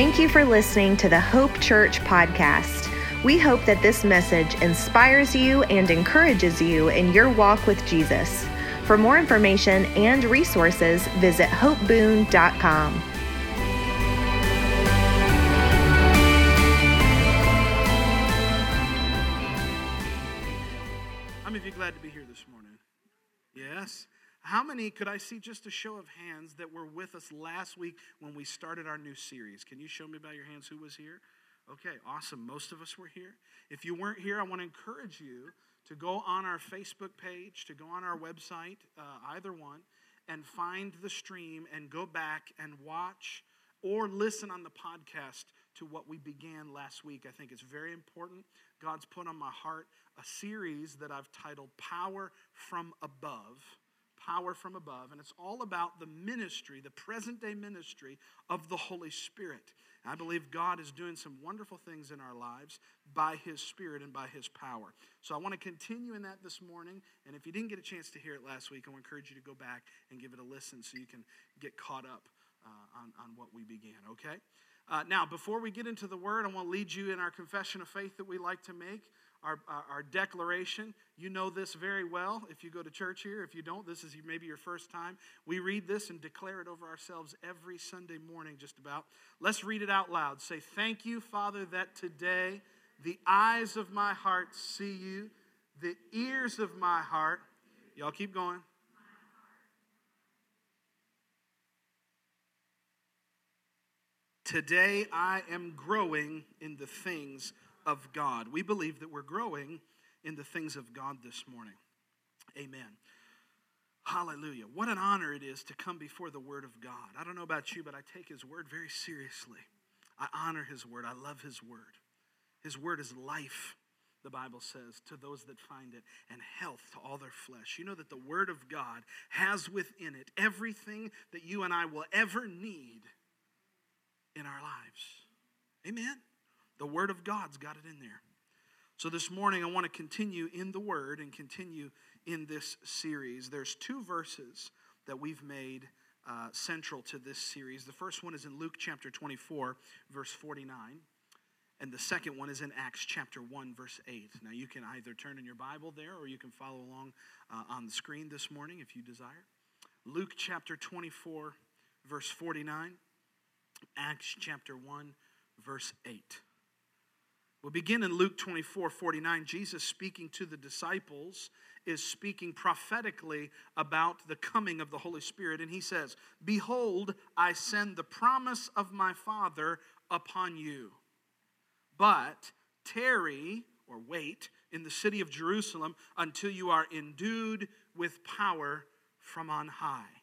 Thank you for listening to the Hope Church podcast. We hope that this message inspires you and encourages you in your walk with Jesus. For more information and resources, visit hopeboon.com. How many could I see just a show of hands that were with us last week when we started our new series? Can you show me by your hands who was here? Okay, awesome. Most of us were here. If you weren't here, I want to encourage you to go on our Facebook page, to go on our website, uh, either one, and find the stream and go back and watch or listen on the podcast to what we began last week. I think it's very important. God's put on my heart a series that I've titled Power from Above power from above, and it's all about the ministry, the present day ministry of the Holy Spirit. I believe God is doing some wonderful things in our lives by His Spirit and by His power. So I want to continue in that this morning. And if you didn't get a chance to hear it last week, I want to encourage you to go back and give it a listen so you can get caught up uh, on, on what we began, okay? Uh, now, before we get into the word, I want to lead you in our confession of faith that we like to make our, our, declaration. You know this very well if you go to church here. If you don't, this is maybe your first time. We read this and declare it over ourselves every Sunday morning, just about. Let's read it out loud. Say, Thank you, Father, that today the eyes of my heart see you, the ears of my heart. Y'all keep going. Today I am growing in the things of God. We believe that we're growing in the things of God this morning. Amen. Hallelujah. What an honor it is to come before the Word of God. I don't know about you, but I take His Word very seriously. I honor His Word. I love His Word. His Word is life, the Bible says, to those that find it, and health to all their flesh. You know that the Word of God has within it everything that you and I will ever need in our lives. Amen. The Word of God's got it in there. So this morning, I want to continue in the Word and continue in this series. There's two verses that we've made uh, central to this series. The first one is in Luke chapter 24, verse 49. And the second one is in Acts chapter 1, verse 8. Now, you can either turn in your Bible there or you can follow along uh, on the screen this morning if you desire. Luke chapter 24, verse 49. Acts chapter 1, verse 8. We'll begin in Luke 24 49. Jesus speaking to the disciples is speaking prophetically about the coming of the Holy Spirit. And he says, Behold, I send the promise of my Father upon you. But tarry or wait in the city of Jerusalem until you are endued with power from on high.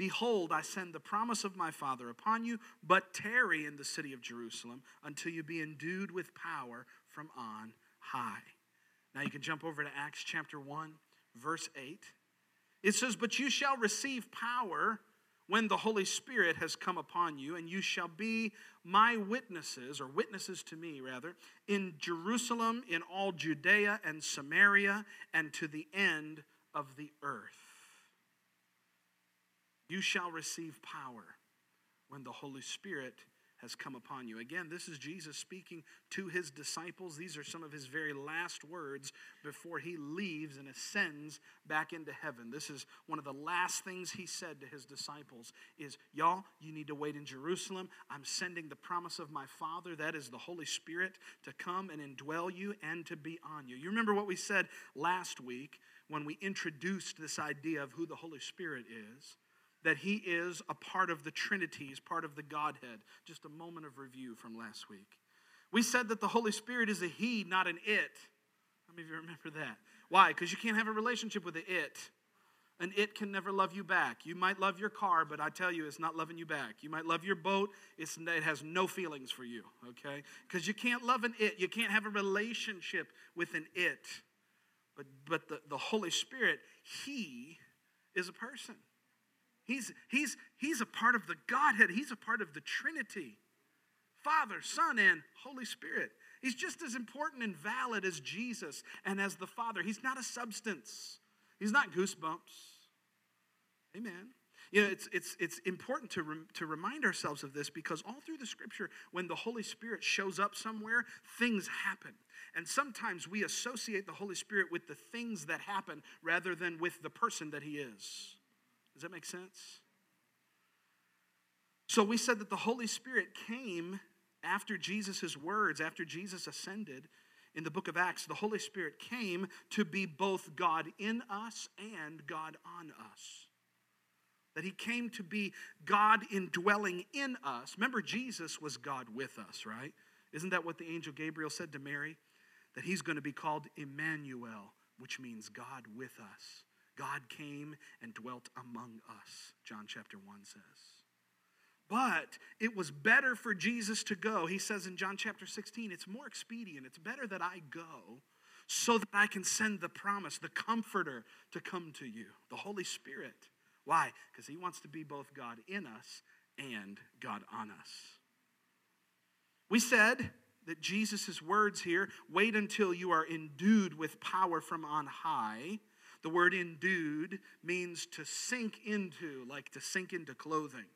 Behold, I send the promise of my Father upon you, but tarry in the city of Jerusalem until you be endued with power from on high. Now you can jump over to Acts chapter 1, verse 8. It says, But you shall receive power when the Holy Spirit has come upon you, and you shall be my witnesses, or witnesses to me, rather, in Jerusalem, in all Judea and Samaria, and to the end of the earth. You shall receive power when the Holy Spirit has come upon you. Again, this is Jesus speaking to his disciples. These are some of his very last words before he leaves and ascends back into heaven. This is one of the last things he said to his disciples is, "Y'all, you need to wait in Jerusalem. I'm sending the promise of my Father, that is the Holy Spirit, to come and indwell you and to be on you." You remember what we said last week when we introduced this idea of who the Holy Spirit is? That he is a part of the Trinity, he's part of the Godhead. Just a moment of review from last week. We said that the Holy Spirit is a he, not an it. How many of you remember that? Why? Because you can't have a relationship with the it. An it can never love you back. You might love your car, but I tell you, it's not loving you back. You might love your boat, it's, it has no feelings for you, okay? Because you can't love an it. You can't have a relationship with an it. But, but the, the Holy Spirit, He is a person. He's, he's, he's a part of the Godhead, he's a part of the Trinity Father, Son, and Holy Spirit. He's just as important and valid as Jesus and as the Father. He's not a substance, he's not goosebumps. Amen. You know, it's, it's, it's important to, to remind ourselves of this because all through the scripture, when the Holy Spirit shows up somewhere, things happen. And sometimes we associate the Holy Spirit with the things that happen rather than with the person that He is. Does that make sense? So we said that the Holy Spirit came after Jesus' words, after Jesus ascended in the book of Acts. The Holy Spirit came to be both God in us and God on us that he came to be God indwelling in us. Remember, Jesus was God with us, right? Isn't that what the angel Gabriel said to Mary? That he's going to be called Emmanuel, which means God with us. God came and dwelt among us, John chapter 1 says. But it was better for Jesus to go. He says in John chapter 16, it's more expedient, it's better that I go so that I can send the promise, the comforter to come to you, the Holy Spirit. Why? Because he wants to be both God in us and God on us. We said that Jesus' words here wait until you are endued with power from on high. The word endued means to sink into, like to sink into clothing.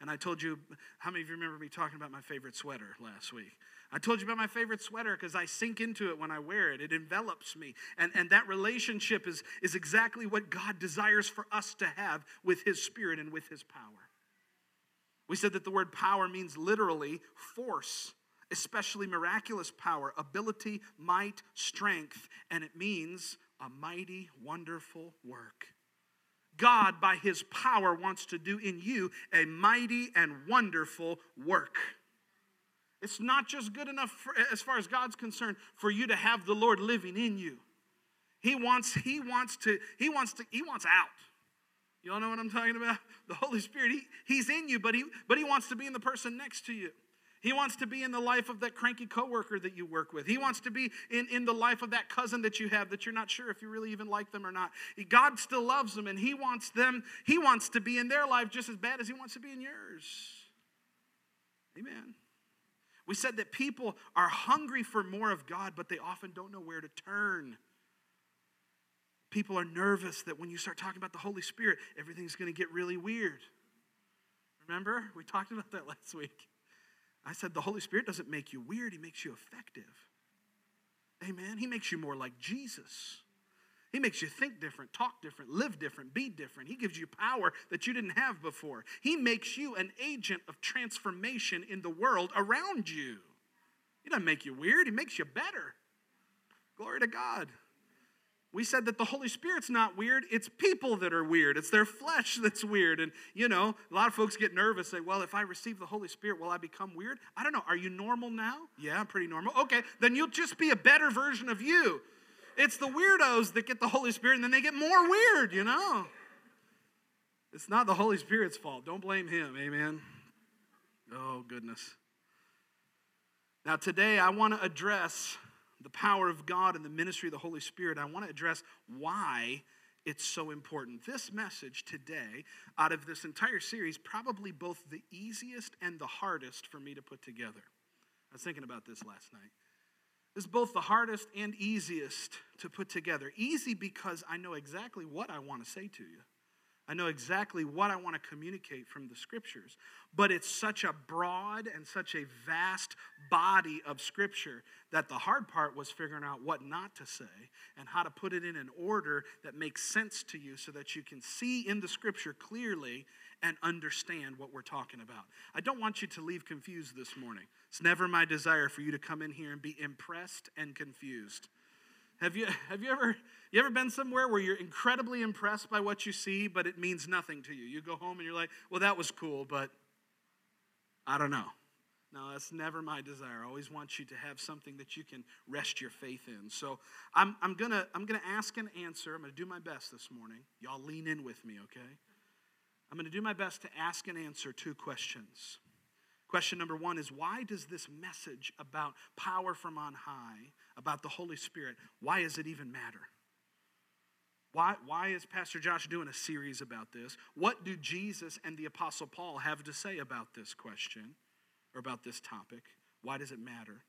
And I told you, how many of you remember me talking about my favorite sweater last week? I told you about my favorite sweater because I sink into it when I wear it. It envelops me. And, and that relationship is, is exactly what God desires for us to have with His Spirit and with His power. We said that the word power means literally force, especially miraculous power, ability, might, strength, and it means a mighty, wonderful work. God, by His power, wants to do in you a mighty and wonderful work. It's not just good enough, for, as far as God's concerned, for you to have the Lord living in you. He wants, he wants to, he wants to, he wants out. You all know what I'm talking about? The Holy Spirit, he, he's in you, but he, but he wants to be in the person next to you. He wants to be in the life of that cranky coworker that you work with. He wants to be in, in the life of that cousin that you have that you're not sure if you really even like them or not. God still loves them and he wants them, he wants to be in their life just as bad as he wants to be in yours. Amen. We said that people are hungry for more of God, but they often don't know where to turn. People are nervous that when you start talking about the Holy Spirit, everything's going to get really weird. Remember? We talked about that last week. I said the Holy Spirit doesn't make you weird, He makes you effective. Amen. He makes you more like Jesus. He makes you think different, talk different, live different, be different. He gives you power that you didn't have before. He makes you an agent of transformation in the world around you. He doesn't make you weird, He makes you better. Glory to God. We said that the Holy Spirit's not weird, it's people that are weird. It's their flesh that's weird. And, you know, a lot of folks get nervous, say, well, if I receive the Holy Spirit, will I become weird? I don't know. Are you normal now? Yeah, I'm pretty normal. Okay, then you'll just be a better version of you. It's the weirdos that get the Holy Spirit and then they get more weird, you know? It's not the Holy Spirit's fault. Don't blame Him. Amen. Oh, goodness. Now, today I want to address the power of God and the ministry of the Holy Spirit. I want to address why it's so important. This message today, out of this entire series, probably both the easiest and the hardest for me to put together. I was thinking about this last night is both the hardest and easiest to put together. Easy because I know exactly what I want to say to you. I know exactly what I want to communicate from the scriptures. But it's such a broad and such a vast body of scripture that the hard part was figuring out what not to say and how to put it in an order that makes sense to you so that you can see in the scripture clearly and understand what we're talking about. I don't want you to leave confused this morning. It's never my desire for you to come in here and be impressed and confused. Have you, have you ever you ever been somewhere where you're incredibly impressed by what you see, but it means nothing to you? You go home and you're like, well, that was cool, but I don't know. No, that's never my desire. I always want you to have something that you can rest your faith in. So I'm, I'm going to I'm gonna ask and answer. I'm going to do my best this morning. Y'all lean in with me, okay? I'm going to do my best to ask and answer two questions. Question number one is why does this message about power from on high, about the Holy Spirit, why does it even matter? Why, why is Pastor Josh doing a series about this? What do Jesus and the Apostle Paul have to say about this question or about this topic? Why does it matter?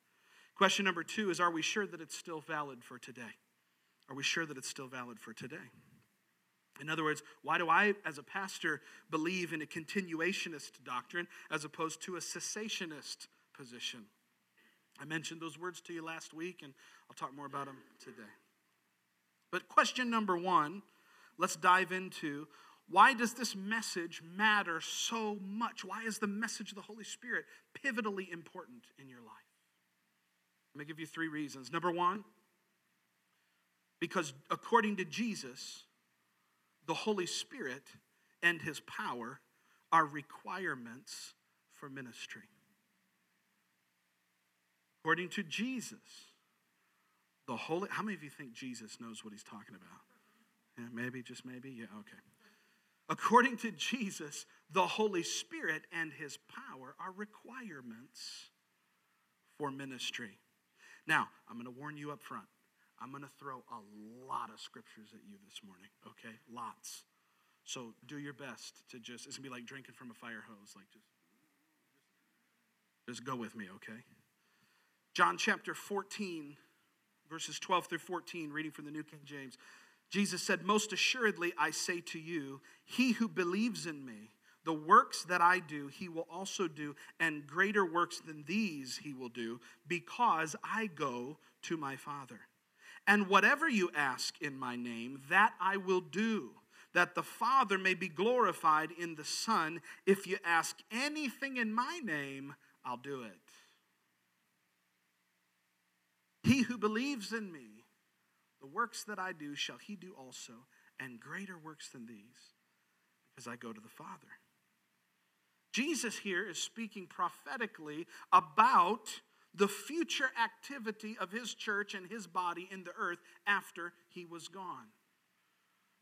Question number two is Are we sure that it's still valid for today? Are we sure that it's still valid for today? In other words, why do I, as a pastor, believe in a continuationist doctrine as opposed to a cessationist position? I mentioned those words to you last week, and I'll talk more about them today. But question number one, let's dive into why does this message matter so much? Why is the message of the Holy Spirit pivotally important in your life? Let me give you three reasons. Number one, because according to Jesus, the Holy Spirit and his power are requirements for ministry. According to Jesus, the Holy, how many of you think Jesus knows what he's talking about? Yeah, maybe, just maybe? Yeah, okay. According to Jesus, the Holy Spirit and his power are requirements for ministry. Now, I'm going to warn you up front. I'm going to throw a lot of scriptures at you this morning, okay? Lots. So do your best to just, it's going to be like drinking from a fire hose. Like just, just go with me, okay? John chapter 14, verses 12 through 14, reading from the New King James. Jesus said, Most assuredly, I say to you, he who believes in me, the works that I do, he will also do, and greater works than these he will do, because I go to my Father. And whatever you ask in my name, that I will do, that the Father may be glorified in the Son. If you ask anything in my name, I'll do it. He who believes in me, the works that I do shall he do also, and greater works than these, because I go to the Father. Jesus here is speaking prophetically about the future activity of his church and his body in the earth after he was gone.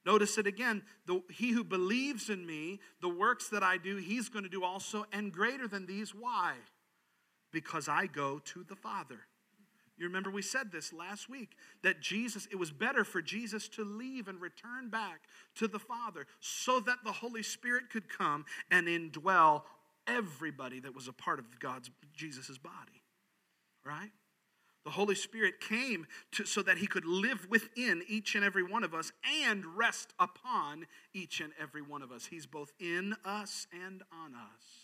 Notice it again. The, he who believes in me, the works that I do, he's going to do also, and greater than these. Why? Because I go to the Father. You remember we said this last week that Jesus, it was better for Jesus to leave and return back to the Father so that the Holy Spirit could come and indwell everybody that was a part of God's Jesus' body. Right? The Holy Spirit came to, so that He could live within each and every one of us and rest upon each and every one of us. He's both in us and on us.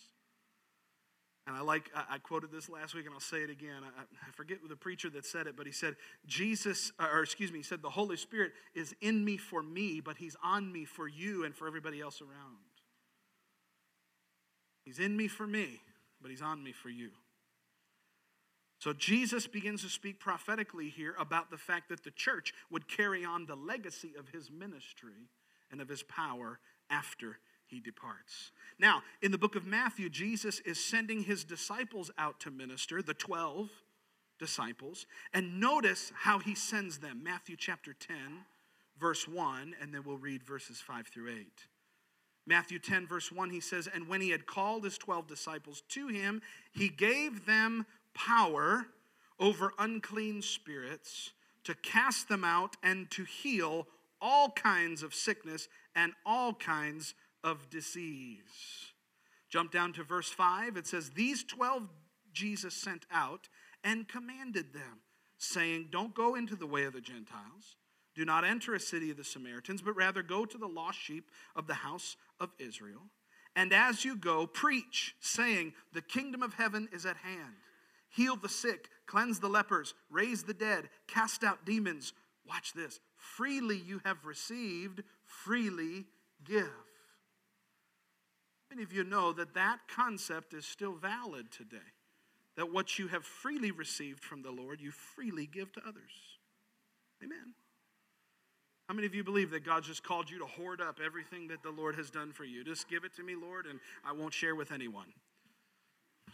And I like, I quoted this last week and I'll say it again. I, I forget the preacher that said it, but he said, Jesus, or excuse me, he said, the Holy Spirit is in me for me, but he's on me for you and for everybody else around. He's in me for me, but he's on me for you. So Jesus begins to speak prophetically here about the fact that the church would carry on the legacy of his ministry and of his power after he departs. Now, in the book of Matthew, Jesus is sending his disciples out to minister, the 12 disciples. And notice how he sends them. Matthew chapter 10, verse 1, and then we'll read verses 5 through 8. Matthew 10, verse 1, he says, And when he had called his 12 disciples to him, he gave them power over unclean spirits to cast them out and to heal all kinds of sickness and all kinds of disease. Jump down to verse 5. It says, These 12 Jesus sent out and commanded them, saying, Don't go into the way of the Gentiles. Do not enter a city of the Samaritans, but rather go to the lost sheep of the house of Israel. And as you go, preach, saying, The kingdom of heaven is at hand. Heal the sick, cleanse the lepers, raise the dead, cast out demons. Watch this. Freely you have received, freely give. Many of you know that that concept is still valid today. That what you have freely received from the Lord, you freely give to others. Amen. How many of you believe that God just called you to hoard up everything that the Lord has done for you? Just give it to me, Lord, and I won't share with anyone.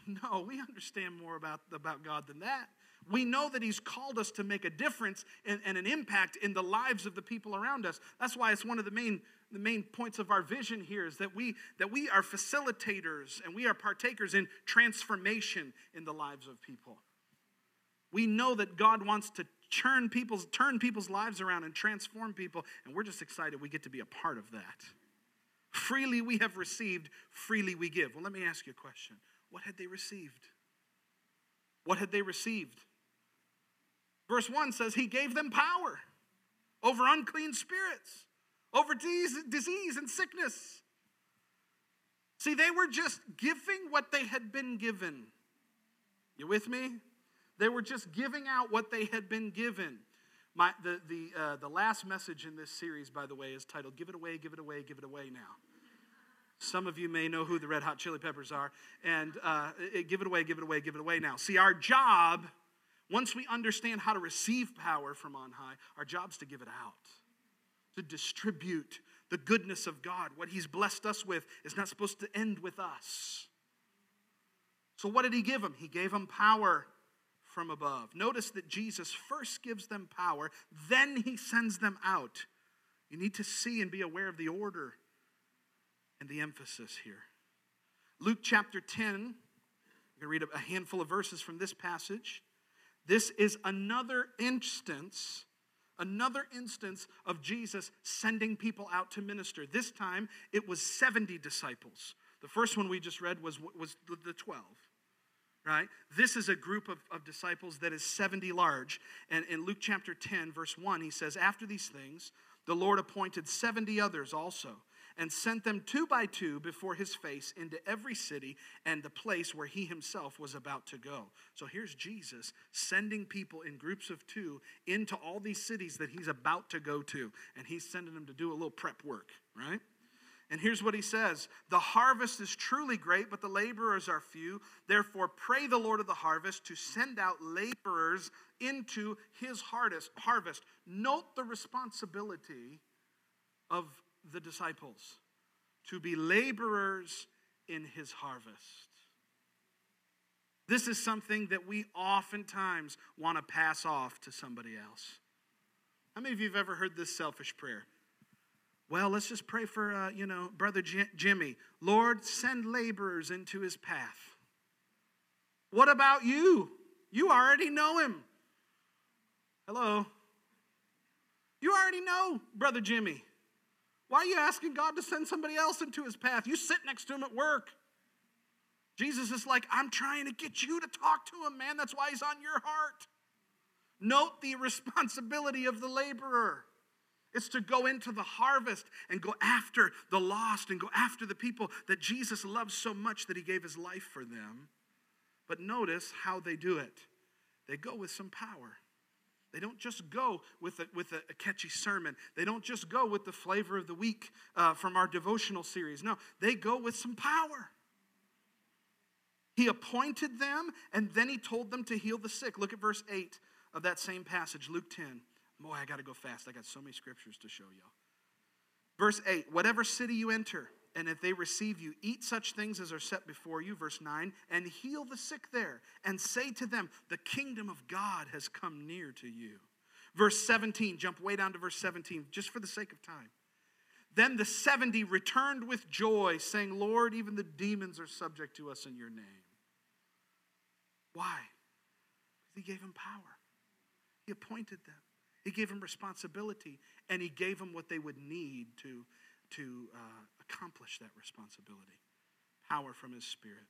No, we understand more about, about God than that. We know that He's called us to make a difference and, and, an impact in the lives of the people around us. That's why it's one of the main the main points of our vision here is that we that we are facilitators and we are partakers in transformation in the lives of people. We know that God wants to turn people's turn people's lives around and transform people and we're just excited we get to be a part of that. Freely we have received, freely we give. Well, let me ask you a question. What had they received? What had they received? Verse 1 says he gave them power over unclean spirits over disease and sickness. See, they were just giving what they had been given. You with me? They were just giving out what they had been given. My, the, the, uh, the last message in this series, by the way, is titled Give It Away, Give It Away, Give It Away Now. Some of you may know who the Red Hot Chili Peppers are. And uh, give it away, give it away, give it away now. See, our job, once we understand how to receive power from on high, our job's to give it out, to distribute the goodness of God. What He's blessed us with is not supposed to end with us. So, what did He give them? He gave them power from above. Notice that Jesus first gives them power, then He sends them out. You need to see and be aware of the order and the emphasis here. Luke chapter 10, I'm going to read a handful of verses from this passage. This is another instance, another instance of Jesus sending people out to minister. This time it was 70 disciples. The first one we just read was, was the 12 right? This is a group of, of disciples that is 70 large. And in Luke chapter 10, verse 1, he says, After these things, the Lord appointed 70 others also and sent them two by two before his face into every city and the place where he himself was about to go. So here's Jesus sending people in groups of two into all these cities that he's about to go to. And he's sending them to do a little prep work, right? And here's what he says The harvest is truly great, but the laborers are few. Therefore, pray the Lord of the harvest to send out laborers into his harvest. Note the responsibility of the disciples to be laborers in his harvest. This is something that we oftentimes want to pass off to somebody else. How many of you have ever heard this selfish prayer? Well, let's just pray for, uh, you know, Brother J- Jimmy. Lord, send laborers into his path. What about you? You already know him. Hello? You already know Brother Jimmy. Why are you asking God to send somebody else into his path? You sit next to him at work. Jesus is like, I'm trying to get you to talk to him, man. That's why he's on your heart. Note the responsibility of the laborer. It's to go into the harvest and go after the lost and go after the people that Jesus loves so much that he gave his life for them. But notice how they do it. They go with some power. They don't just go with a, with a, a catchy sermon. They don't just go with the flavor of the week uh, from our devotional series. No, they go with some power. He appointed them and then he told them to heal the sick. Look at verse 8 of that same passage, Luke 10. Boy, I got to go fast. I got so many scriptures to show y'all. Verse 8 Whatever city you enter, and if they receive you, eat such things as are set before you, verse 9, and heal the sick there, and say to them, The kingdom of God has come near to you. Verse 17, jump way down to verse 17, just for the sake of time. Then the 70 returned with joy, saying, Lord, even the demons are subject to us in your name. Why? He gave them power, he appointed them, he gave them responsibility, and he gave them what they would need to, to uh, accomplish that responsibility power from his spirit.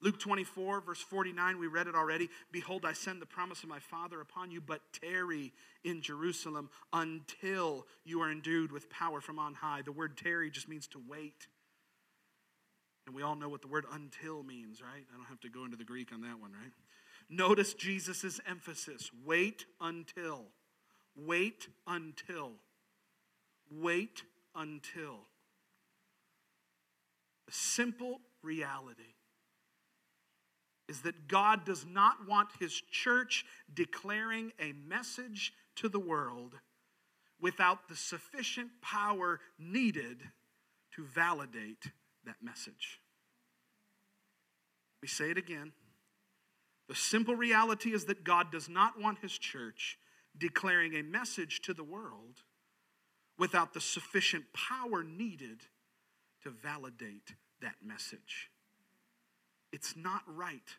Luke 24, verse 49, we read it already. Behold, I send the promise of my Father upon you, but tarry in Jerusalem until you are endued with power from on high. The word tarry just means to wait. And we all know what the word until means, right? I don't have to go into the Greek on that one, right? Notice Jesus' emphasis wait until. Wait until. Wait until simple reality is that God does not want his church declaring a message to the world without the sufficient power needed to validate that message. We say it again. The simple reality is that God does not want his church declaring a message to the world without the sufficient power needed to validate that message. It's not right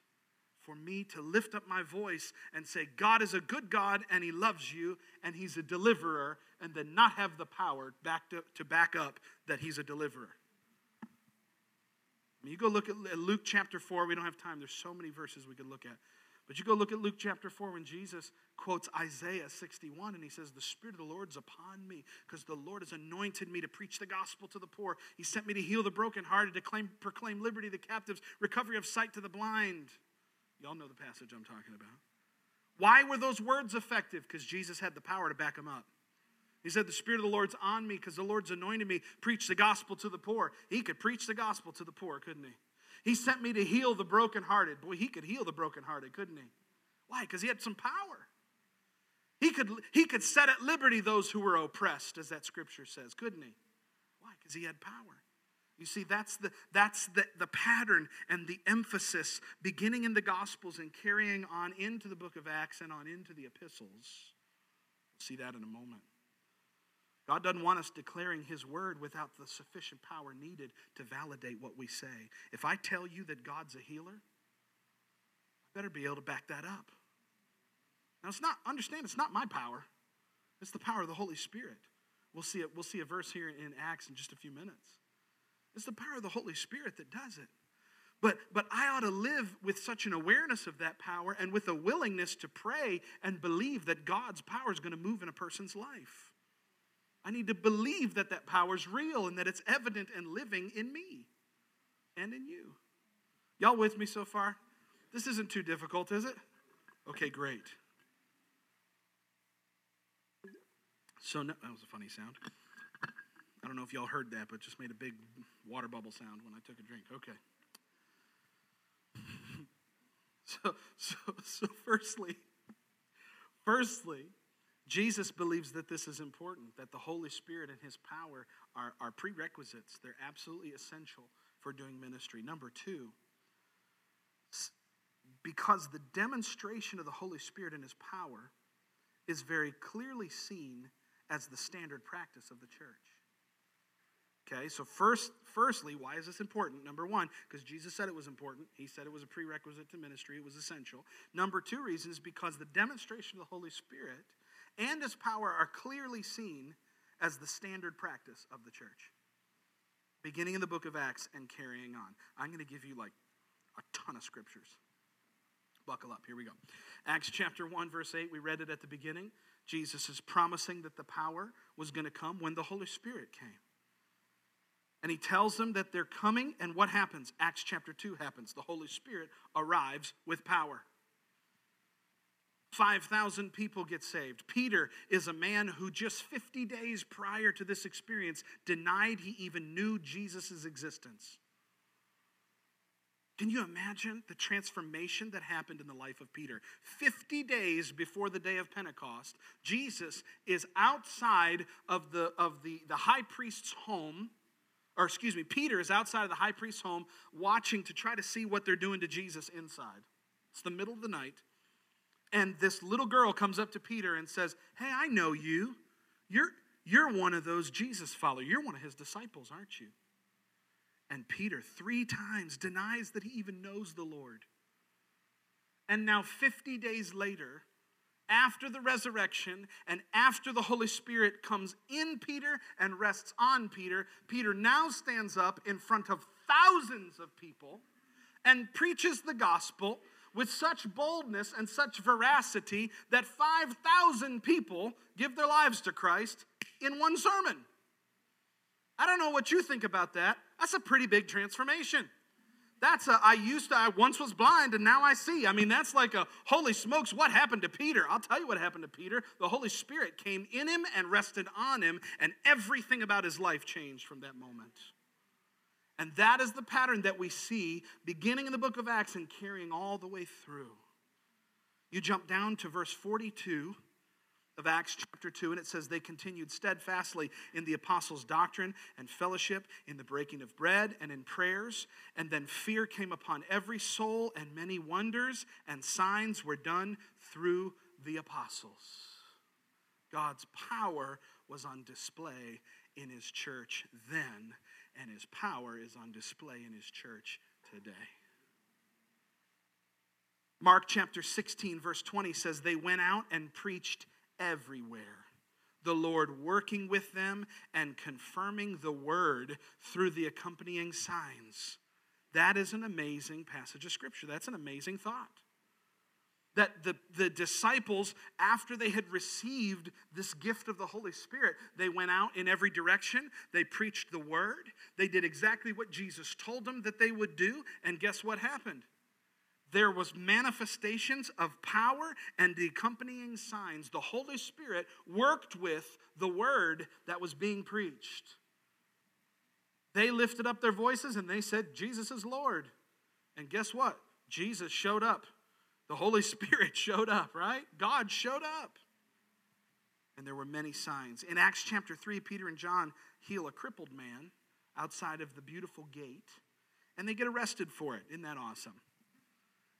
for me to lift up my voice and say, God is a good God and He loves you and He's a deliverer, and then not have the power back to, to back up that He's a deliverer. I mean, you go look at Luke chapter 4, we don't have time, there's so many verses we could look at. But you go look at Luke chapter 4 when Jesus quotes Isaiah 61 and he says, The Spirit of the Lord's upon me because the Lord has anointed me to preach the gospel to the poor. He sent me to heal the brokenhearted, to claim, proclaim liberty to the captives, recovery of sight to the blind. Y'all know the passage I'm talking about. Why were those words effective? Because Jesus had the power to back them up. He said, The Spirit of the Lord's on me because the Lord's anointed me, preach the gospel to the poor. He could preach the gospel to the poor, couldn't he? He sent me to heal the brokenhearted. Boy, he could heal the brokenhearted, couldn't he? Why? Because he had some power. He could, he could set at liberty those who were oppressed, as that scripture says, couldn't he? Why? Because he had power. You see, that's the, that's the, the pattern and the emphasis beginning in the Gospels and carrying on into the book of Acts and on into the epistles. We'll see that in a moment. God doesn't want us declaring His word without the sufficient power needed to validate what we say. If I tell you that God's a healer, I better be able to back that up. Now, it's not, understand, it's not my power, it's the power of the Holy Spirit. We'll see, it, we'll see a verse here in Acts in just a few minutes. It's the power of the Holy Spirit that does it. But, but I ought to live with such an awareness of that power and with a willingness to pray and believe that God's power is going to move in a person's life. I need to believe that that power is real and that it's evident and living in me and in you. Y'all with me so far? This isn't too difficult, is it? Okay, great. So, no, that was a funny sound. I don't know if y'all heard that, but just made a big water bubble sound when I took a drink. Okay. so, so, so, firstly, firstly, Jesus believes that this is important, that the Holy Spirit and His power are, are prerequisites. They're absolutely essential for doing ministry. Number two, because the demonstration of the Holy Spirit and His power is very clearly seen as the standard practice of the church. Okay, so first, firstly, why is this important? Number one, because Jesus said it was important. He said it was a prerequisite to ministry, it was essential. Number two reason is because the demonstration of the Holy Spirit and his power are clearly seen as the standard practice of the church. Beginning in the book of Acts and carrying on. I'm going to give you like a ton of scriptures. Buckle up, here we go. Acts chapter 1, verse 8, we read it at the beginning. Jesus is promising that the power was going to come when the Holy Spirit came. And he tells them that they're coming, and what happens? Acts chapter 2 happens. The Holy Spirit arrives with power. 5,000 people get saved. Peter is a man who just 50 days prior to this experience denied he even knew Jesus' existence. Can you imagine the transformation that happened in the life of Peter? 50 days before the day of Pentecost, Jesus is outside of the, of the, the high priest's home or excuse me, Peter is outside of the high priest's home watching to try to see what they're doing to Jesus inside. It's the middle of the night. And this little girl comes up to Peter and says, Hey, I know you. You're, you're one of those Jesus followers. You're one of his disciples, aren't you? And Peter, three times, denies that he even knows the Lord. And now, 50 days later, after the resurrection and after the Holy Spirit comes in Peter and rests on Peter, Peter now stands up in front of thousands of people and preaches the gospel with such boldness and such veracity that 5,000 people give their lives to Christ in one sermon. I don't know what you think about that. That's a pretty big transformation. That's a, I used to, I once was blind and now I see. I mean, that's like a, holy smokes, what happened to Peter? I'll tell you what happened to Peter. The Holy Spirit came in him and rested on him, and everything about his life changed from that moment. And that is the pattern that we see beginning in the book of Acts and carrying all the way through. You jump down to verse 42 of Acts chapter 2, and it says, They continued steadfastly in the apostles' doctrine and fellowship, in the breaking of bread and in prayers. And then fear came upon every soul, and many wonders and signs were done through the apostles. God's power was on display in his church then, and his power is on display in his church today. Mark chapter 16, verse 20 says, They went out and preached everywhere. The Lord working with them and confirming the word through the accompanying signs. That is an amazing passage of Scripture. That's an amazing thought. That the, the disciples, after they had received this gift of the Holy Spirit, they went out in every direction. They preached the word. They did exactly what Jesus told them that they would do. And guess what happened? There was manifestations of power and the accompanying signs. The Holy Spirit worked with the word that was being preached. They lifted up their voices and they said, Jesus is Lord. And guess what? Jesus showed up. The Holy Spirit showed up, right? God showed up. And there were many signs. In Acts chapter 3, Peter and John heal a crippled man outside of the beautiful gate, and they get arrested for it. Isn't that awesome?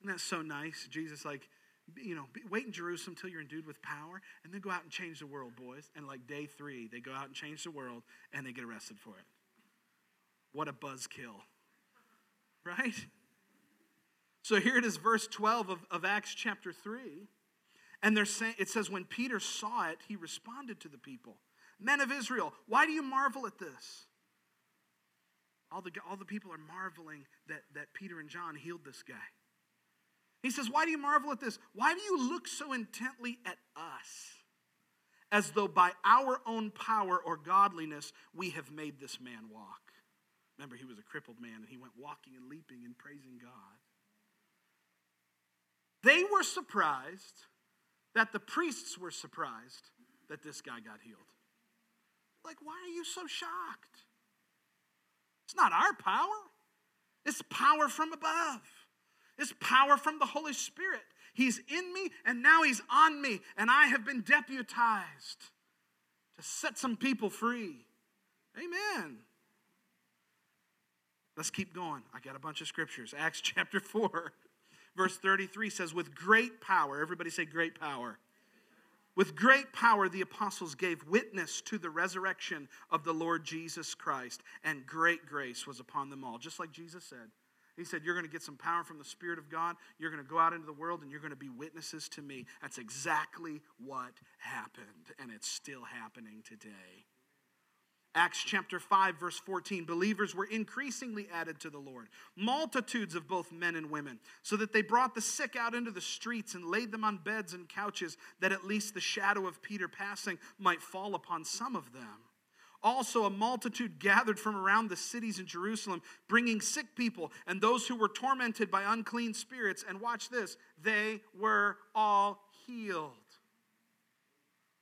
Isn't that so nice? Jesus, like, you know, wait in Jerusalem till you're endued with power, and then go out and change the world, boys. And like day three, they go out and change the world, and they get arrested for it. What a buzzkill, right? So here it is, verse 12 of, of Acts chapter 3. And they're saying, it says, when Peter saw it, he responded to the people Men of Israel, why do you marvel at this? All the, all the people are marveling that, that Peter and John healed this guy. He says, Why do you marvel at this? Why do you look so intently at us? As though by our own power or godliness we have made this man walk. Remember, he was a crippled man and he went walking and leaping and praising God. They were surprised that the priests were surprised that this guy got healed. Like, why are you so shocked? It's not our power, it's power from above. It's power from the Holy Spirit. He's in me and now he's on me, and I have been deputized to set some people free. Amen. Let's keep going. I got a bunch of scriptures. Acts chapter 4, verse 33 says, With great power, everybody say great power. With great power, the apostles gave witness to the resurrection of the Lord Jesus Christ, and great grace was upon them all, just like Jesus said. He said, You're going to get some power from the Spirit of God. You're going to go out into the world and you're going to be witnesses to me. That's exactly what happened, and it's still happening today. Acts chapter 5, verse 14 believers were increasingly added to the Lord, multitudes of both men and women, so that they brought the sick out into the streets and laid them on beds and couches, that at least the shadow of Peter passing might fall upon some of them. Also, a multitude gathered from around the cities in Jerusalem, bringing sick people and those who were tormented by unclean spirits. And watch this they were all healed.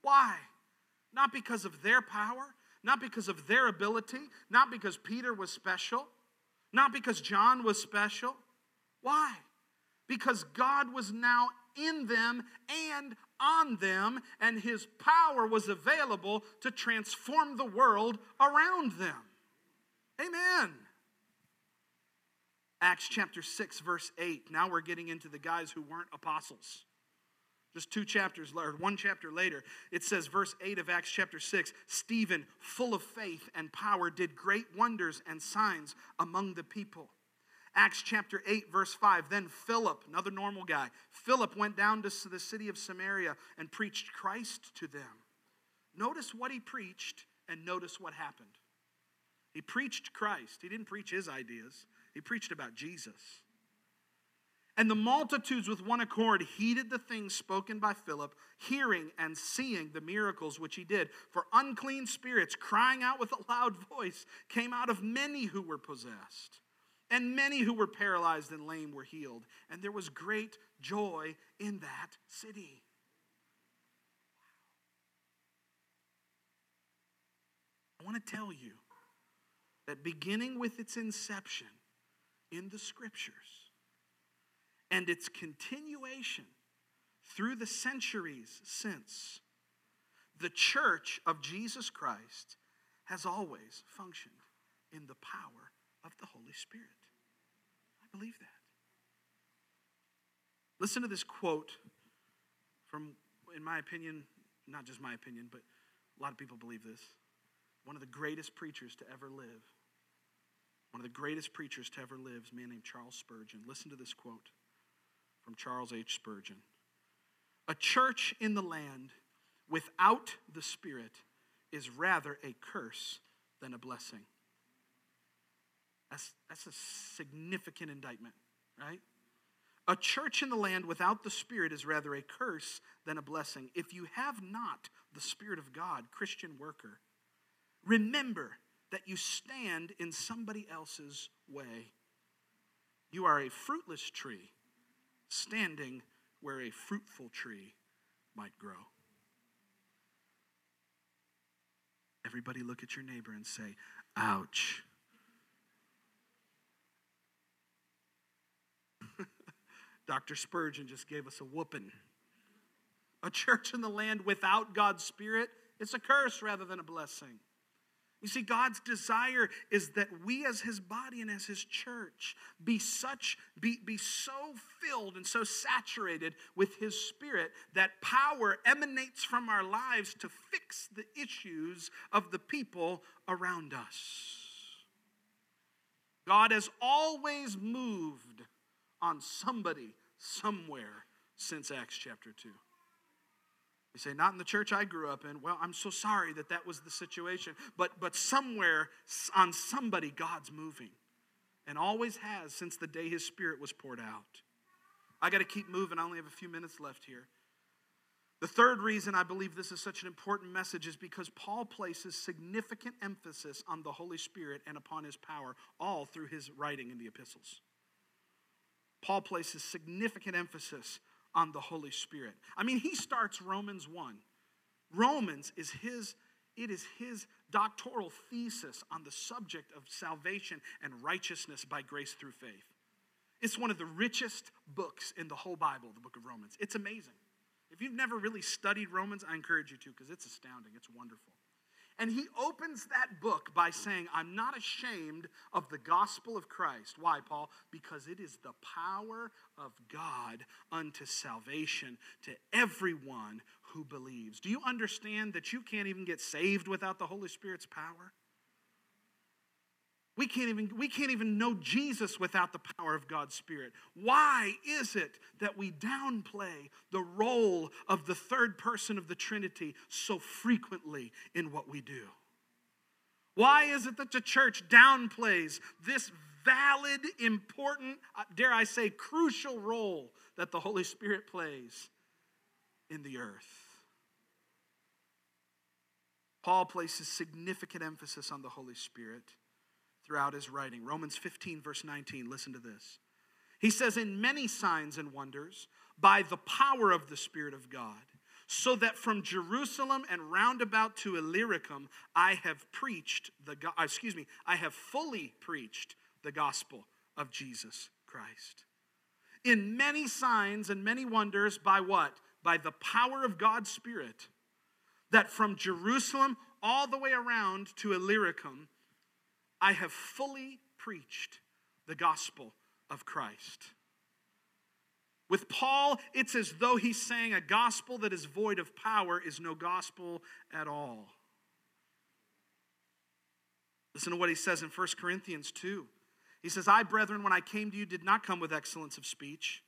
Why? Not because of their power, not because of their ability, not because Peter was special, not because John was special. Why? Because God was now in them and on them, and his power was available to transform the world around them. Amen. Acts chapter 6, verse 8. Now we're getting into the guys who weren't apostles. Just two chapters later, one chapter later, it says, verse 8 of Acts chapter 6 Stephen, full of faith and power, did great wonders and signs among the people. Acts chapter 8, verse 5. Then Philip, another normal guy, Philip went down to the city of Samaria and preached Christ to them. Notice what he preached and notice what happened. He preached Christ. He didn't preach his ideas, he preached about Jesus. And the multitudes with one accord heeded the things spoken by Philip, hearing and seeing the miracles which he did. For unclean spirits, crying out with a loud voice, came out of many who were possessed and many who were paralyzed and lame were healed, and there was great joy in that city. I want to tell you that beginning with its inception in the scriptures and its continuation through the centuries since, the church of Jesus Christ has always functioned in the power of the Holy Spirit I believe that. Listen to this quote from, in my opinion, not just my opinion, but a lot of people believe this. One of the greatest preachers to ever live, one of the greatest preachers to ever live, is a man named Charles Spurgeon. Listen to this quote from Charles H. Spurgeon A church in the land without the Spirit is rather a curse than a blessing. That's, that's a significant indictment, right? A church in the land without the Spirit is rather a curse than a blessing. If you have not the Spirit of God, Christian worker, remember that you stand in somebody else's way. You are a fruitless tree standing where a fruitful tree might grow. Everybody look at your neighbor and say, ouch. Dr. Spurgeon just gave us a whooping. A church in the land without God's Spirit, it's a curse rather than a blessing. You see, God's desire is that we as his body and as his church be such, be, be so filled and so saturated with his spirit that power emanates from our lives to fix the issues of the people around us. God has always moved on somebody, somewhere, since Acts chapter 2. You say, not in the church I grew up in. Well, I'm so sorry that that was the situation. But, but somewhere on somebody, God's moving. And always has since the day his spirit was poured out. I got to keep moving. I only have a few minutes left here. The third reason I believe this is such an important message is because Paul places significant emphasis on the Holy Spirit and upon his power, all through his writing in the epistles. Paul places significant emphasis on the Holy Spirit. I mean, he starts Romans 1. Romans is his it is his doctoral thesis on the subject of salvation and righteousness by grace through faith. It's one of the richest books in the whole Bible, the book of Romans. It's amazing. If you've never really studied Romans, I encourage you to because it's astounding. It's wonderful. And he opens that book by saying, I'm not ashamed of the gospel of Christ. Why, Paul? Because it is the power of God unto salvation to everyone who believes. Do you understand that you can't even get saved without the Holy Spirit's power? We can't, even, we can't even know Jesus without the power of God's Spirit. Why is it that we downplay the role of the third person of the Trinity so frequently in what we do? Why is it that the church downplays this valid, important, uh, dare I say, crucial role that the Holy Spirit plays in the earth? Paul places significant emphasis on the Holy Spirit throughout his writing. Romans 15, verse 19, listen to this. He says, In many signs and wonders, by the power of the Spirit of God, so that from Jerusalem and roundabout to Illyricum, I have preached the, uh, excuse me, I have fully preached the gospel of Jesus Christ. In many signs and many wonders, by what? By the power of God's Spirit, that from Jerusalem all the way around to Illyricum, I have fully preached the gospel of Christ. With Paul, it's as though he's saying a gospel that is void of power is no gospel at all. Listen to what he says in 1 Corinthians 2. He says, I, brethren, when I came to you, did not come with excellence of speech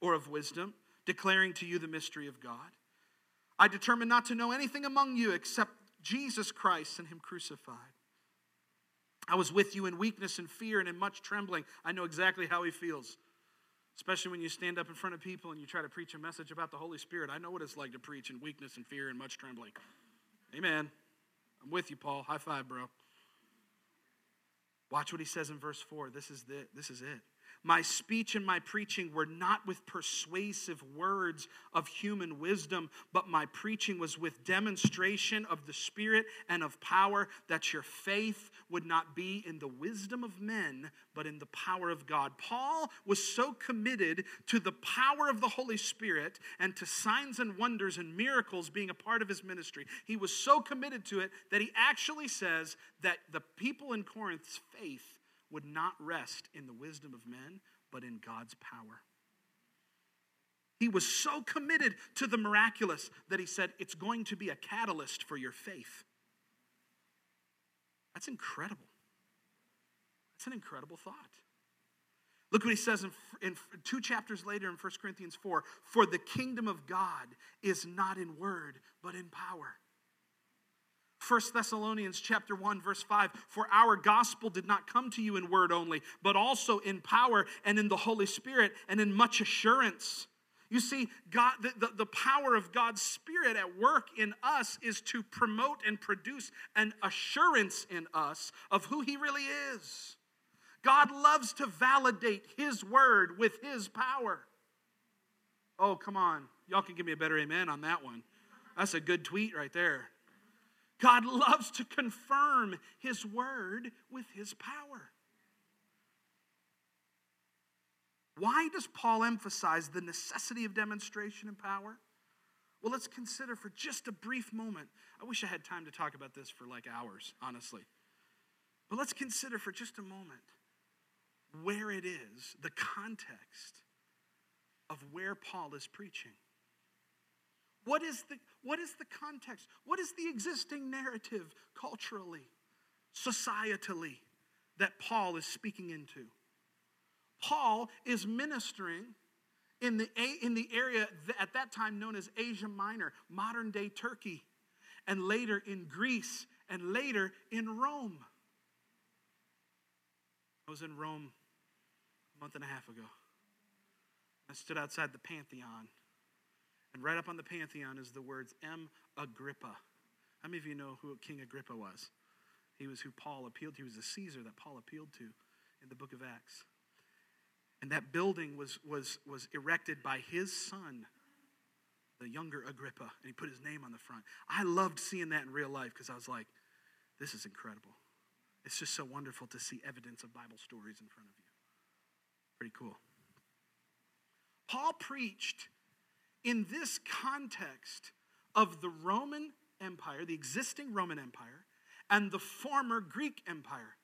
or of wisdom, declaring to you the mystery of God. I determined not to know anything among you except Jesus Christ and Him crucified. I was with you in weakness and fear and in much trembling. I know exactly how he feels. Especially when you stand up in front of people and you try to preach a message about the Holy Spirit. I know what it's like to preach in weakness and fear and much trembling. Amen. I'm with you, Paul. High five, bro. Watch what he says in verse 4. This is, the, this is it. My speech and my preaching were not with persuasive words of human wisdom, but my preaching was with demonstration of the Spirit and of power, that your faith would not be in the wisdom of men, but in the power of God. Paul was so committed to the power of the Holy Spirit and to signs and wonders and miracles being a part of his ministry. He was so committed to it that he actually says that the people in Corinth's faith would not rest in the wisdom of men, but in God's power. He was so committed to the miraculous that he said, It's going to be a catalyst for your faith. That's incredible. That's an incredible thought. Look what he says in, in, two chapters later in 1 Corinthians 4 For the kingdom of God is not in word, but in power. 1 Thessalonians chapter 1 verse 5 for our gospel did not come to you in word only but also in power and in the Holy Spirit and in much assurance. You see, God, the, the, the, power of God's Spirit at work in us is to promote and produce an assurance in us of who He really is. God loves to validate His word with His power. Oh, come on. Y'all can give me a better amen on that one. That's a good tweet right there. God loves to confirm His word with His power. Why does Paul emphasize the necessity of demonstration and power? Well, let's consider for just a brief moment. I wish I had time to talk about this for like hours, honestly. But let's consider for just a moment where it is, the context of where Paul is preaching. What is the, what is the context? What is the existing narrative culturally, societally, that Paul is speaking into? Paul is ministering in the, in the area at that time known as Asia Minor, modern day Turkey, and later in Greece, and later in Rome. I was in Rome a month and a half ago. I stood outside the Pantheon, and right up on the Pantheon is the words M. Agrippa. How many of you know who King Agrippa was? He was who Paul appealed to. He was the Caesar that Paul appealed to in the book of Acts. And that building was, was, was erected by his son, the younger Agrippa, and he put his name on the front. I loved seeing that in real life because I was like, this is incredible. It's just so wonderful to see evidence of Bible stories in front of you. Pretty cool. Paul preached in this context of the Roman Empire, the existing Roman Empire, and the former Greek Empire.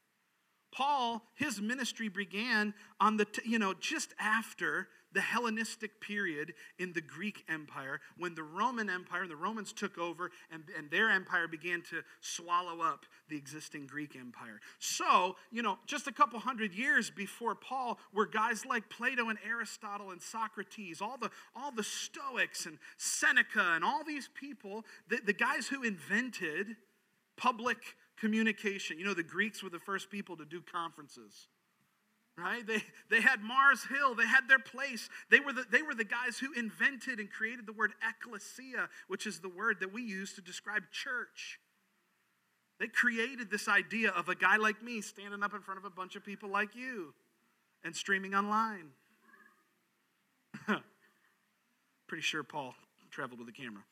Paul, his ministry began on the, you know, just after the Hellenistic period in the Greek Empire when the Roman Empire and the Romans took over and, and their empire began to swallow up the existing Greek Empire. So, you know, just a couple hundred years before Paul were guys like Plato and Aristotle and Socrates, all the, all the Stoics and Seneca and all these people, the, the guys who invented public communication. You know, the Greeks were the first people to do conferences. Right? They, they had Mars Hill, they had their place. They were, the, they were the guys who invented and created the word ecclesia, which is the word that we use to describe church. They created this idea of a guy like me standing up in front of a bunch of people like you and streaming online. Pretty sure Paul traveled with a camera.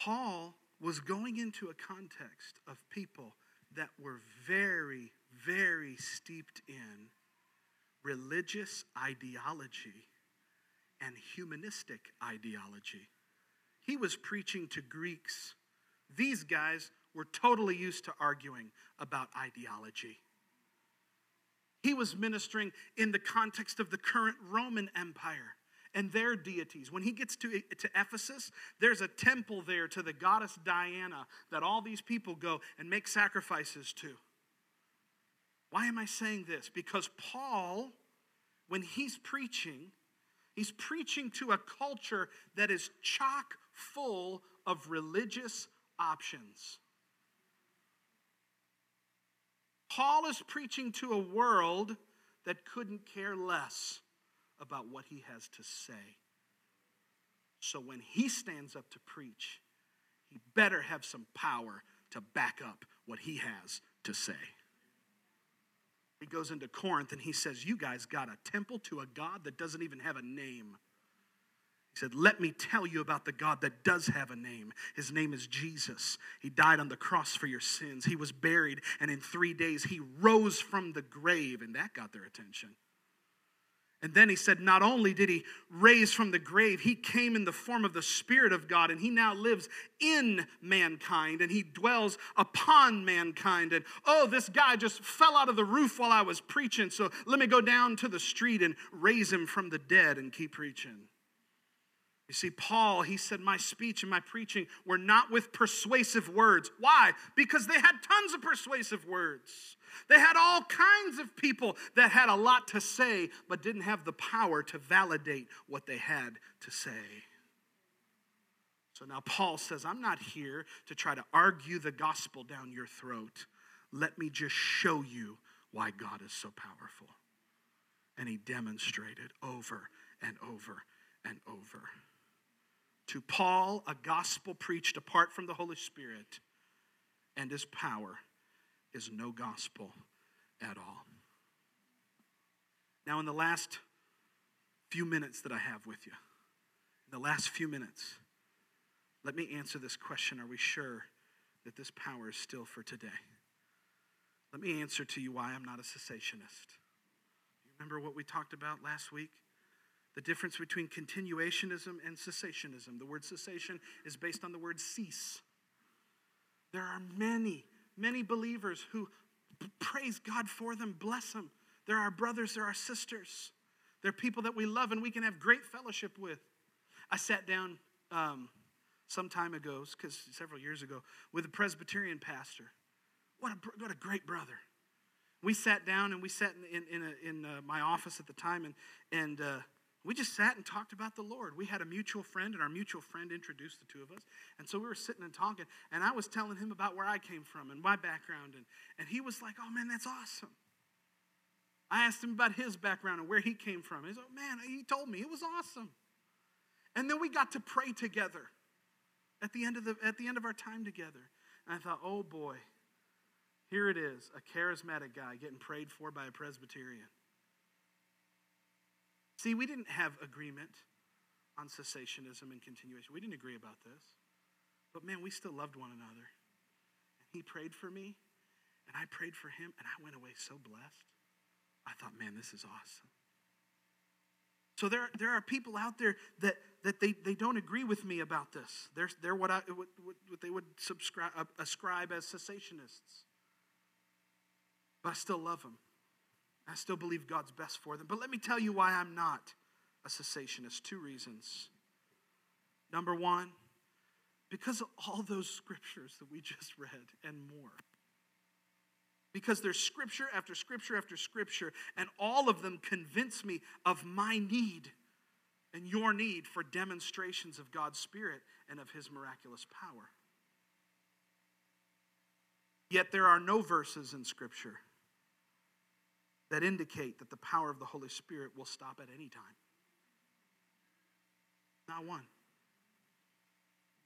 Paul was going into a context of people that were very, very steeped in religious ideology and humanistic ideology. He was preaching to Greeks. These guys were totally used to arguing about ideology. He was ministering in the context of the current Roman Empire and their deities. When he gets to, to Ephesus, there's a temple there to the goddess Diana that all these people go and make sacrifices to. Why am I saying this? Because Paul, when he's preaching, he's preaching to a culture that is chock full of religious options. Paul is preaching to a world that couldn't care less about what he has to say. So when he stands up to preach, he better have some power to back up what he has to say. He goes into Corinth and he says, You guys got a temple to a God that doesn't even have a name. He said, Let me tell you about the God that does have a name. His name is Jesus. He died on the cross for your sins. He was buried, and in three days he rose from the grave, and that got their attention. And then he said, Not only did he raise from the grave, he came in the form of the Spirit of God, and he now lives in mankind, and he dwells upon mankind. And oh, this guy just fell out of the roof while I was preaching, so let me go down to the street and raise him from the dead and keep preaching. You see, Paul, he said, My speech and my preaching were not with persuasive words. Why? Because they had tons of persuasive words. They had all kinds of people that had a lot to say, but didn't have the power to validate what they had to say. So now Paul says, I'm not here to try to argue the gospel down your throat. Let me just show you why God is so powerful. And he demonstrated over and over and over. To Paul, a gospel preached apart from the Holy Spirit and his power is no gospel at all. Now, in the last few minutes that I have with you, in the last few minutes, let me answer this question Are we sure that this power is still for today? Let me answer to you why I'm not a cessationist. You remember what we talked about last week? The difference between continuationism and cessationism. The word cessation is based on the word cease. There are many, many believers who praise God for them, bless them. There are brothers, there are sisters. They're people that we love and we can have great fellowship with. I sat down um, some time ago, because several years ago, with a Presbyterian pastor. What a, what a great brother. We sat down and we sat in, in, in, a, in uh, my office at the time, and, and uh, we just sat and talked about the Lord. We had a mutual friend, and our mutual friend introduced the two of us. And so we were sitting and talking, and I was telling him about where I came from and my background. And, and he was like, Oh, man, that's awesome. I asked him about his background and where he came from. He said, oh, Man, he told me it was awesome. And then we got to pray together at the end of, the, at the end of our time together. And I thought, oh boy, here it is a charismatic guy getting prayed for by a Presbyterian. See, we didn't have agreement on cessationism and continuation. We didn't agree about this. But man, we still loved one another. And he prayed for me, and I prayed for him, and I went away so blessed. I thought, man, this is awesome. So there, there are people out there that, that they, they don't agree with me about this. They're, they're what, I, what, what they would subscribe, uh, ascribe as cessationists. But I still love them. I still believe God's best for them. But let me tell you why I'm not a cessationist. Two reasons. Number one, because of all those scriptures that we just read and more because there's scripture after scripture after scripture, and all of them convince me of my need and your need for demonstrations of God's Spirit and of His miraculous power. Yet there are no verses in Scripture that indicate that the power of the Holy Spirit will stop at any time. Not one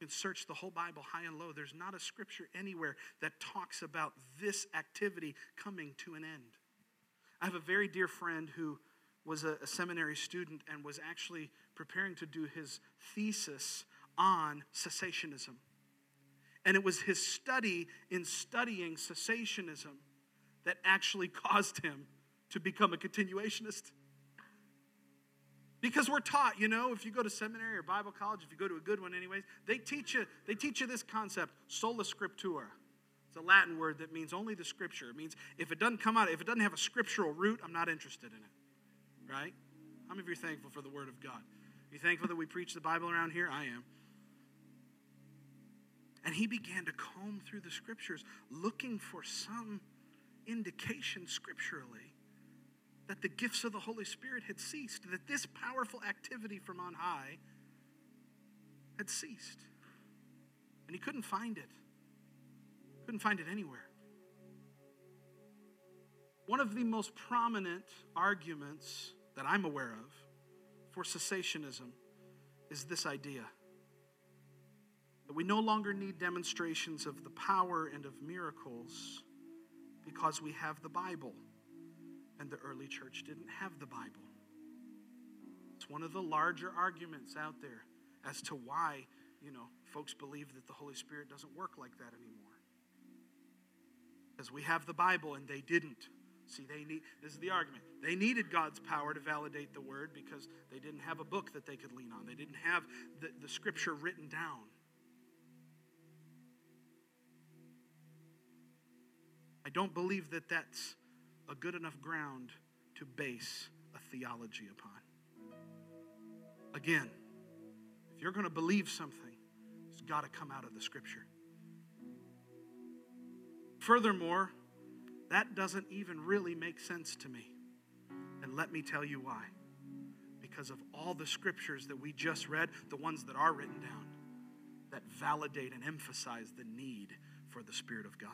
You can search the whole Bible high and low. There's not a scripture anywhere that talks about this activity coming to an end. I have a very dear friend who was a, a seminary student and was actually preparing to do his thesis on cessationism. And it was his study in studying cessationism that actually caused him to become a continuationist. Because we're taught, you know, if you go to seminary or Bible college, if you go to a good one anyways, they teach you, they teach you this concept, sola scriptura. It's a Latin word that means only the scripture. It means if it doesn't come out, if it doesn't have a scriptural root, I'm not interested in it. Right? How many of you are thankful for the word of God? Are you thankful that we preach the Bible around here? I am. And he began to comb through the scriptures looking for some indication scripturally that the gifts of the Holy Spirit had ceased, that this powerful activity from on high had ceased. And he couldn't find it. Couldn't find it anywhere. One of the most prominent arguments that I'm aware of for cessationism is this idea that we no longer need demonstrations of the power and of miracles because we have the Bible and the early church didn't have the Bible. It's one of the larger arguments out there as to why, you know, folks believe that the Holy Spirit doesn't work like that anymore. Because we have the Bible and they didn't. See, they need this is the argument. They needed God's power to validate the word because they didn't have a book that they could lean on. They didn't have the, the scripture written down. I don't believe that that's a good enough ground to base a theology upon. Again, if you're going to believe something, it's got to come out of the scripture. Furthermore, that doesn't even really make sense to me. And let me tell you why. Because of all the scriptures that we just read, the ones that are written down, that validate and emphasize the need for the Spirit of God.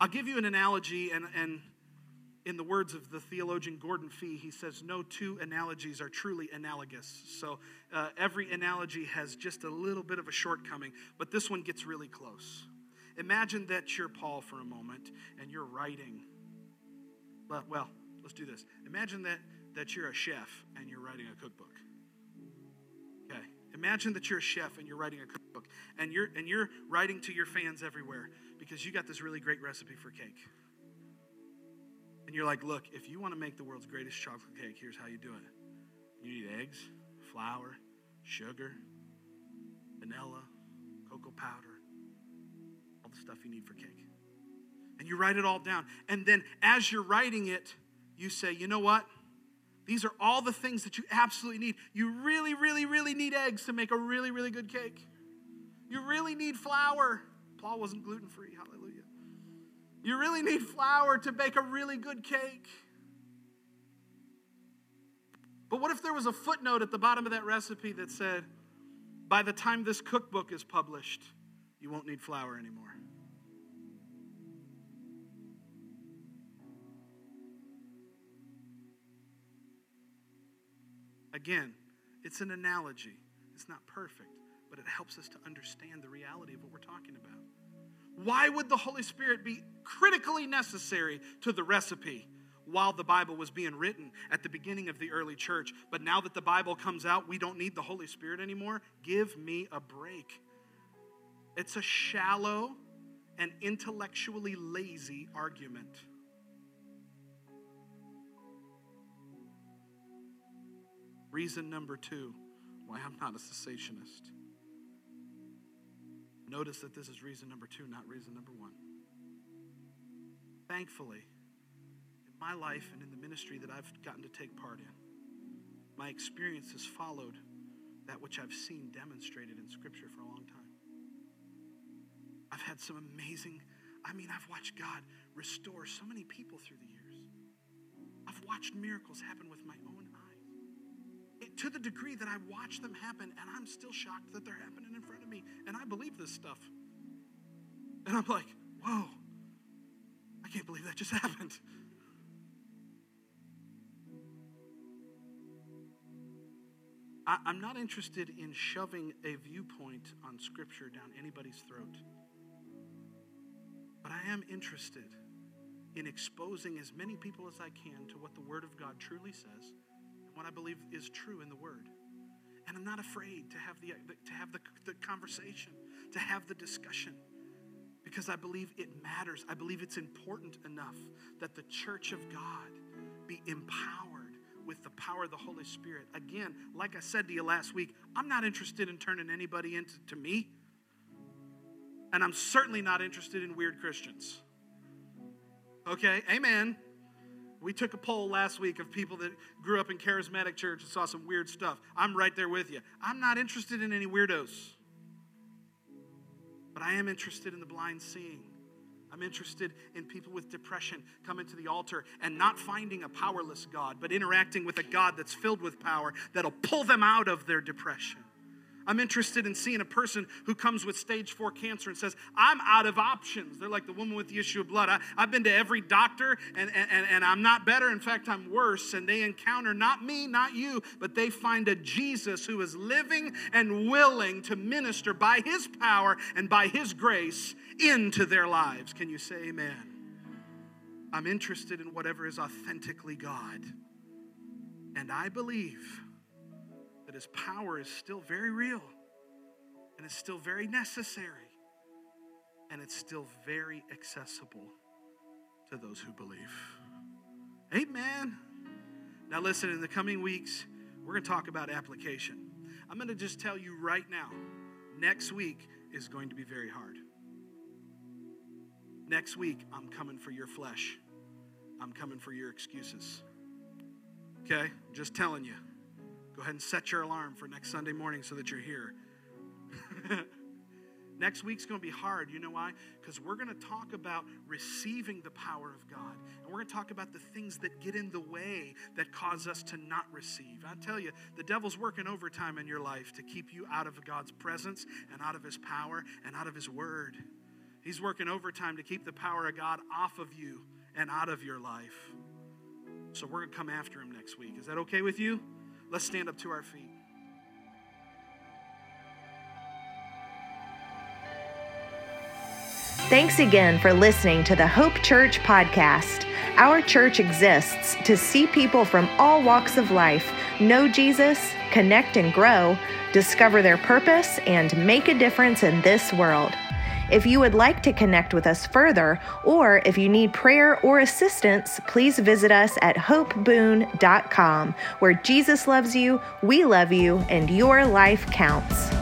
I'll give you an analogy, and, and in the words of the theologian Gordon Fee, he says, No two analogies are truly analogous. So uh, every analogy has just a little bit of a shortcoming, but this one gets really close. Imagine that you're Paul for a moment and you're writing. Well, well let's do this. Imagine that, that you're a chef and you're writing a cookbook. Okay. Imagine that you're a chef and you're writing a cookbook and you're, and you're writing to your fans everywhere because you got this really great recipe for cake. And you're like, look, if you want to make the world's greatest chocolate cake, here's how you do it. You need eggs, flour, sugar, vanilla, cocoa powder, all the stuff you need for cake. And you write it all down. And then as you're writing it, you say, you know what? These are all the things that you absolutely need. You really, really, really need eggs to make a really, really good cake. You really need flour. Paul wasn't gluten free. Hallelujah. You really need flour to bake a really good cake. But what if there was a footnote at the bottom of that recipe that said, by the time this cookbook is published, you won't need flour anymore? Again, it's an analogy. It's not perfect, but it helps us to understand the reality of what we're talking about. Why would the Holy Spirit be critically necessary to the recipe while the Bible was being written at the beginning of the early church? But now that the Bible comes out, we don't need the Holy Spirit anymore? Give me a break. It's a shallow and intellectually lazy argument. Reason number two why I'm not a cessationist. Notice that this is reason number two, not reason number one. Thankfully, in my life and in the ministry that I've gotten to take part in, my experience has followed that which I've seen demonstrated in Scripture for a long time. I've had some amazing, I mean, I've watched God restore so many people through the years. I've watched miracles happen with my own eyes. to the degree that I watch them happen and I'm still shocked that they're happening in front of me. And I believe this stuff. And I'm like, whoa, I can't believe that just happened. I, am not interested in shoving a viewpoint on Scripture down anybody's throat. But I am interested in exposing as many people as I can to what the Word of God truly says and what I believe is true in the Word. And I'm not afraid to have the, to have the, the conversation, to have the discussion, because I believe it matters. I believe it's important enough that the church of God be empowered with the power of the Holy Spirit. Again, like I said to you last week, I'm not interested in turning anybody into to me. And I'm certainly not interested in weird Christians. Okay, amen. We took a poll last week of people that grew up in charismatic church and saw some weird stuff. I'm right there with you. I'm not interested in any weirdos. But I am interested in the blind seeing. I'm interested in people with depression coming to the altar and not finding a powerless God, but interacting with a God that's filled with power that'll pull them out of their depression. I'm interested in seeing a person who comes with stage four cancer and says, I'm out of options. They're like the woman with the issue of blood. I, have been to every doctor and, and, and I'm not better. In fact, I'm worse. And they encounter not me, not you, but they find a Jesus who is living and willing to minister by his power and by his grace into their lives. Can you say amen? I'm interested in whatever is authentically God. And I believe that his power is still very real and it's still very necessary and it's still very accessible to those who believe. Amen. Now, listen, in the coming weeks, we're going to talk about application. I'm going to just tell you right now next week is going to be very hard. Next week, I'm coming for your flesh. I'm coming for your excuses. Okay? Just telling you. Go ahead and set your alarm for next Sunday morning so that you're here. Next week's going to be hard. You know why? Because we're going to talk about receiving the power of God. And we're going to talk about the things that get in the way that cause us to not receive. I tell you, the devil's working overtime in your life to keep you out of God's presence and out of his power and out of his word. He's working overtime to keep the power of God off of you and out of your life. So we're going to come after him next week. Is that okay with you? Let's stand up to our feet. Thanks again for listening to the Hope Church podcast. Our church exists to see people from all walks of life know Jesus, connect and grow, discover their purpose, and make a difference in this world. If you would like to connect with us further, or if you need prayer or assistance, please visit us at hopeboon.com, where Jesus loves you, we love you, and your life counts.